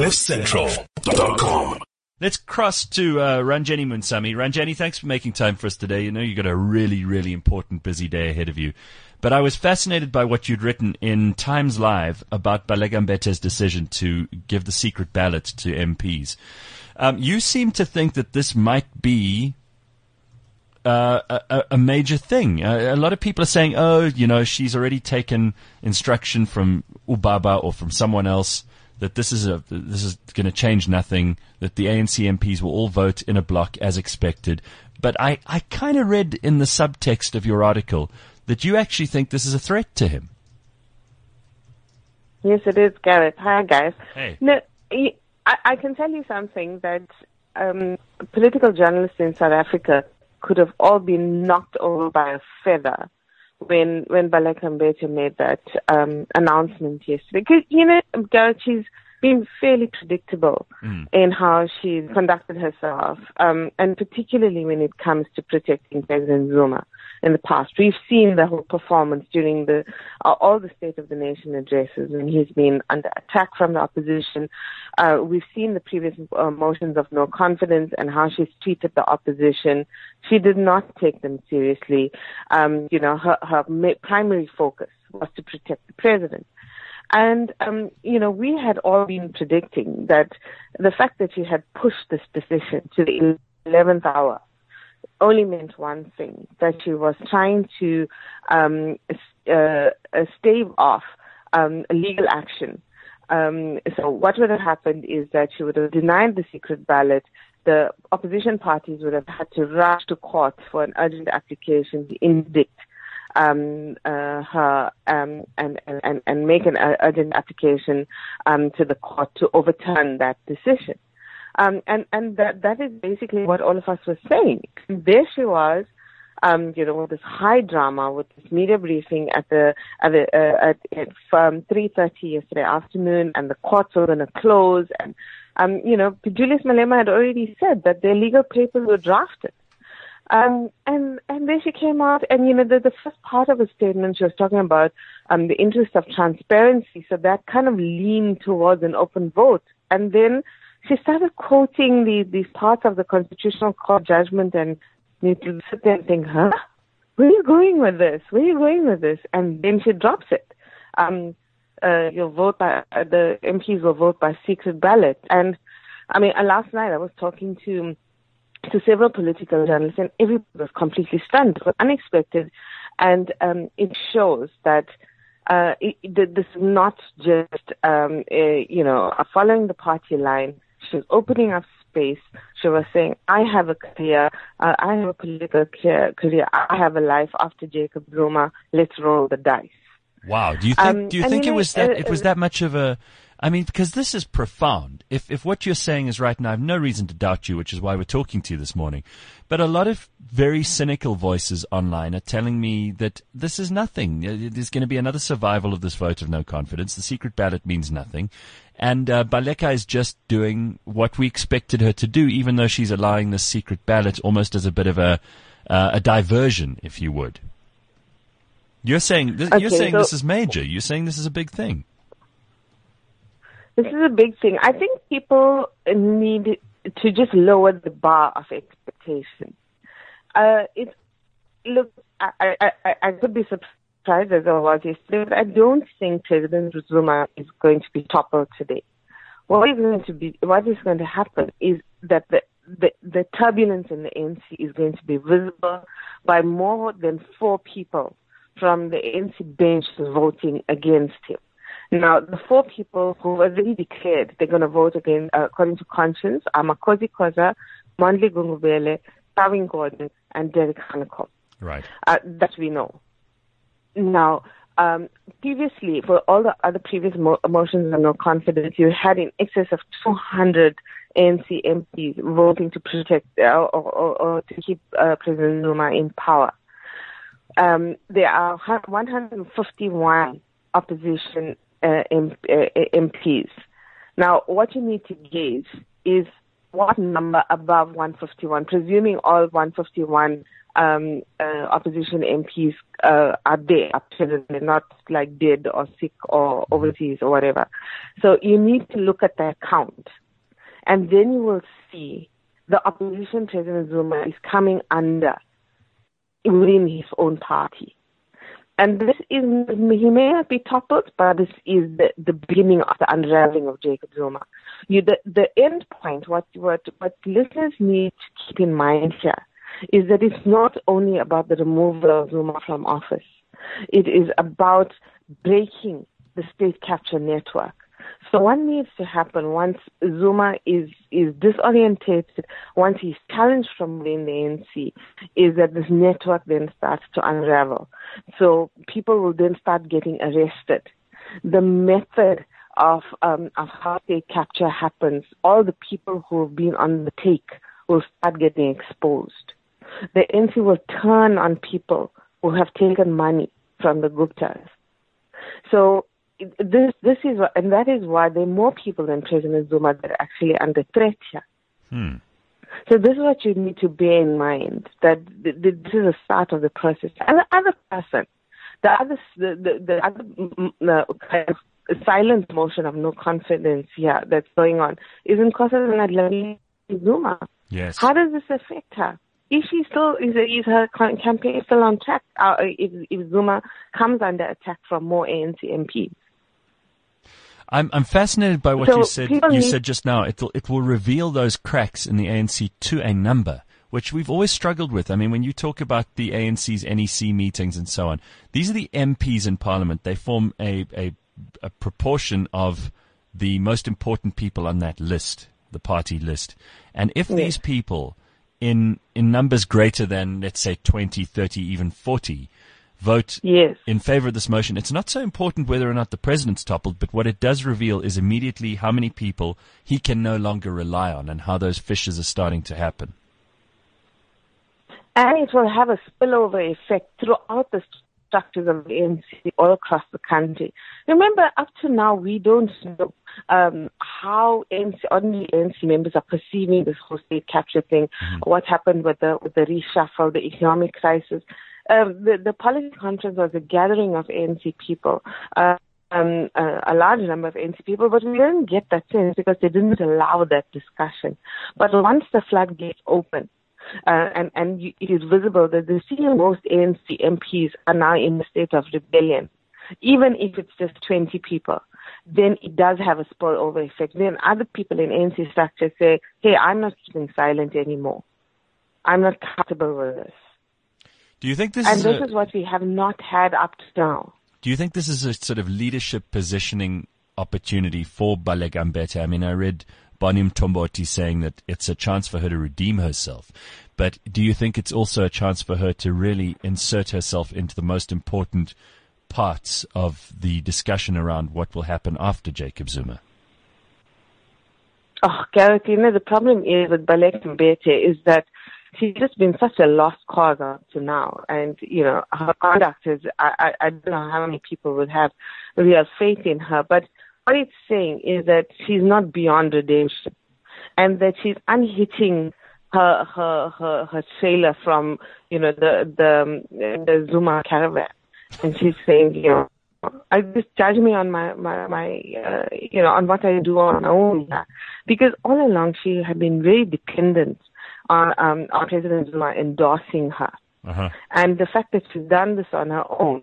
CliffCentral.com. Let's cross to uh, Ranjeni Munusamy. Ranjeni, thanks for making time for us today. You know you've got a really, really important, busy day ahead of you. But I was fascinated by what you'd written in Times Live about Baleka Mbete's decision to give the secret ballot to MPs. Um, you seem to think that this might be uh, a, a, major thing. Uh, a lot of people are saying, oh, you know, she's already taken instruction from Ubaba or from someone else that this is a this is going to change nothing. That the ANC MPs will all vote in a block as expected. But I, I kind of read in the subtext of your article that you actually think this is a threat to him. Yes, it is, Gareth. Hi, guys. Hey. No, I, I can tell you something that um, political journalists in South Africa could have all been knocked over by a feather when when Mbete made that um, announcement yesterday. Because you know, Gareth, she's been fairly predictable mm. in how she's conducted herself, um, and particularly when it comes to protecting President Zuma in the past. We've seen the whole performance during the uh, all the State of the Nation addresses when he's been under attack from the opposition. Uh, we've seen the previous uh, motions of no confidence and how she's treated the opposition. She did not take them seriously. Um, you know, her, her primary focus was to protect the president. And, um, you know, we had all been predicting that the fact that she had pushed this decision to the 11th hour only meant one thing, that she was trying to um, uh, uh, stave off um, legal action. Um, so what would have happened is that she would have denied the secret ballot. The opposition parties would have had to rush to court for an urgent application to indict um, uh, her um, and, and, and make an urgent application um, to the court to overturn that decision. Um, and and that that is basically what all of us were saying. There she was, um, you know, with this high drama, with this media briefing at the at the uh, at, from three thirty yesterday afternoon, and the courts were going to close, and um, you know, Julius Malema had already said that their legal papers were drafted. Um, and and then she came out, and you know, the, the first part of her statement she was talking about um, the interest of transparency, so that kind of leaned towards an open vote, and then she started quoting the, these parts of the Constitutional Court judgment and you sit there and think, huh? Where are you going with this? Where are you going with this? And then she drops it. Um, uh, you'll vote by, uh, the MPs will vote by secret ballot. And I mean, uh, last night I was talking to, to several political journalists and everybody was completely stunned. It was unexpected. And, um, it shows that, uh, it, this is not just, um, a, you know, following the party line she was opening up space. She was saying, I have a career, uh, I have a political career, I have a life after Jacob Zuma. Let's roll the dice. Wow. Do you think, um, do you think it was that, uh, it was that much of a, I mean, because this is profound. If, if what you're saying is right, and I have no reason to doubt you, which is why we're talking to you this morning, but a lot of very cynical voices online are telling me that this is nothing. There's going to be another survival of this vote of no confidence. The secret ballot means nothing. And uh, Baleka is just doing what we expected her to do, even though she's allowing this secret ballot almost as a bit of a uh, a diversion, if you would. You're saying this, okay, you're saying so this is major. You're saying this is a big thing. This is a big thing. I think people need to just lower the bar of expectation. Uh, it's look. I, I, I, I could be surprised as I was yesterday, but I don't think President Zuma is going to be toppled today. What is going to be, what is going to happen is that the, the, the turbulence in the ANC is going to be visible by more than four people from the ANC bench voting against him. Now, the four people who have already declared they're going to vote again, uh, according to conscience, are Makhosi Khoza, Mondli Gungubele, Pravin Gordhan, and Derek Hanekom. Right. Uh, that we know. Now, um, previously, for all the other previous mo- motions of no confidence, you had in excess of 200 ANC MPs voting to protect uh, or, or, or, to keep uh, President Zuma in power. Um, there are 151 opposition uh, uh, MPs. Now, what you need to gauge is what number above 151, presuming all 151 um, uh, opposition MPs uh, are there they're not like dead or sick or overseas or whatever. So you need to look at that count, and then you will see the opposition President Zuma is coming under within his own party. And this is, he may not be toppled, but this is the, the beginning of the unraveling of Jacob Zuma. You, the, the end point, what, what, what listeners need to keep in mind here is that it's not only about the removal of Zuma from office. It is about breaking the state capture network. So what needs to happen once Zuma is is disorientated, once he's challenged from within the ANC, is that this network then starts to unravel. So people will then start getting arrested. The method of um, of how state capture happens, all the people who have been on the take will start getting exposed. The ANC will turn on people who have taken money from the Guptas. So this this is what, and that is why there are more people than President Zuma that are actually under threat here. Hmm. So this is what you need to bear in mind that th- th- this is the start of the process. And the other person, the other the the, the other kind of silent motion of no confidence here that's going on is in Nkosazana Zuma. Yes. How does this affect her? Is she still is, is her campaign still on track? Uh, if, if Zuma comes under attack from more ANC MPs? I'm I'm fascinated by what So you said. You need- said just now. It will it will reveal those cracks in the ANC to a number, which we've always struggled with. I mean, when you talk about the ANC's NEC meetings and so on, these are the MPs in Parliament. They form a a, a proportion of the most important people on that list, the party list. And if these people, in in numbers greater than let's say 20, 30, even 40, vote Yes. in favor of this motion, it's not so important whether or not the president's toppled, but what it does reveal is immediately how many people he can no longer rely on and how those fissures are starting to happen. and it will have a spillover effect throughout the structures of the ANC all across the country. Remember, up to now, we don't know um, how ANC, ordinary ANC members are perceiving this whole state capture thing. What happened with the with the reshuffle, the economic crisis. Um, the policy conference was a gathering of ANC people. Uh, um, a, a large number of ANC people, but we didn't get that sense because they didn't allow that discussion. But once the floodgates open, uh, and, and it is visible that the senior most ANC MPs are now in a state of rebellion, even if it's just 20 people, then it does have a spillover effect. Then other people in ANC structure say, hey, I'm not keeping silent anymore. I'm not comfortable with this. Do you think this And is this a, is what we have not had up to now. do you think this is a sort of leadership positioning opportunity for Baleka Mbete? I mean, I read Barney Mthombothi saying that it's a chance for her to redeem herself. But do you think it's also a chance for her to really insert herself into the most important parts of the discussion around what will happen after Jacob Zuma? Oh, Gareth, you know, the problem is with Baleka Mbete is that she's just been such a lost cause up to now. And, you know, her conduct is, I, I, I don't know how many people would have real faith in her. But what it's saying is that she's not beyond redemption and that she's unhitching her, her, her, her trailer from, you know, the, the, the Zuma caravan. And she's saying, you know, I just judge me on my my my uh, you know on what I do on my own because all along she had been very dependent on um on President Zuma endorsing her Uh-huh. and the fact that she's done this on her own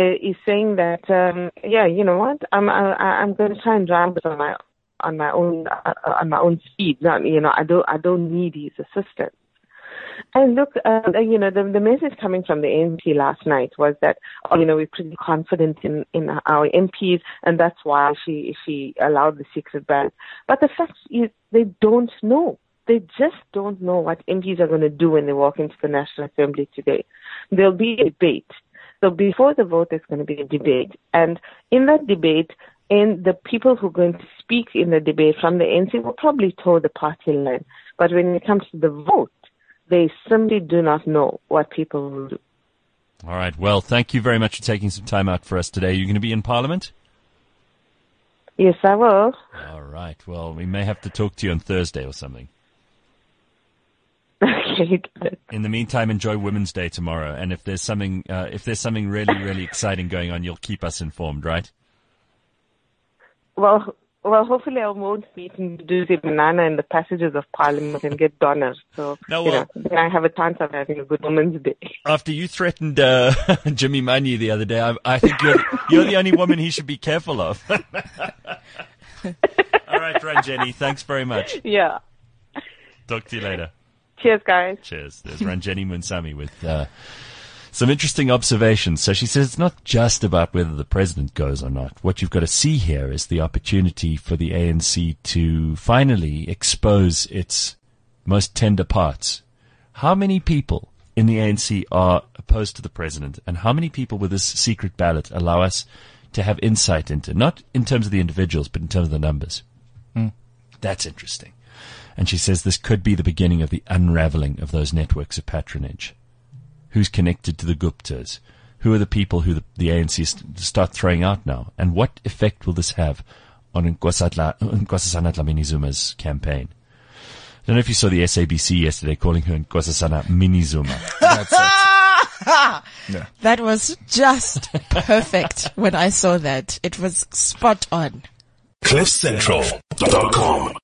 uh, is saying that um yeah you know what I'm I, I'm going to try and drive this on my on my own uh, on my own speed not you know I don't I don't need his assistance and look, uh, you know, the, the message coming from the ANC last night was that, oh, you know, we're pretty confident in, in our MPs, and that's why she she allowed the secret ballot. But the fact is, they don't know. They just don't know what MPs are going to do when they walk into the National Assembly today. There'll be a debate. So before the vote, there's going to be a debate, and in that debate, and the people who are going to speak in the debate from the ANC will probably toe the party line. But when it comes to the vote, they simply do not know what people will do. All right. Well, thank you very much for taking some time out for us today. Are You're going to be in Parliament? Yes, I will. All right. Well, we may have to talk to you on Thursday or something. good. In the meantime, enjoy Women's Day tomorrow, and if there's something, uh, if there's something really, really exciting going on, you'll keep us informed, right? Well, well, hopefully I won't meet Mduduzi Manana in the passages of Parliament and get donors. So, No, you know, then I have a chance of having a good Women's Day. After you threatened uh, Jimmy Manyi the other day, I, I think you're you're the only woman he should be careful of. All right, Ranjeni, thanks very much. yeah. Talk to you later. Cheers, guys. Cheers. There's Ranjeni Munusamy with uh, some interesting observations. So she says it's not just about whether the president goes or not. What you've got to see here is the opportunity for the ANC to finally expose its most tender parts. How many people in the ANC are opposed to the president, and how many people with this secret ballot allow us to have insight into, not in terms of the individuals, but in terms of the numbers? That's interesting. And she says this could be the beginning of the unraveling of those networks of patronage. Who's connected to the Guptas? Who are the people who the, the ANC st- start throwing out now? And what effect will this have on Nkosatla- Nkosazana Dlamini Zuma's campaign? I don't know if you saw the SABC yesterday calling her Nkosazana Mini Zuma. That's it. That was just perfect when I saw that. It was spot on. CliffCentral.com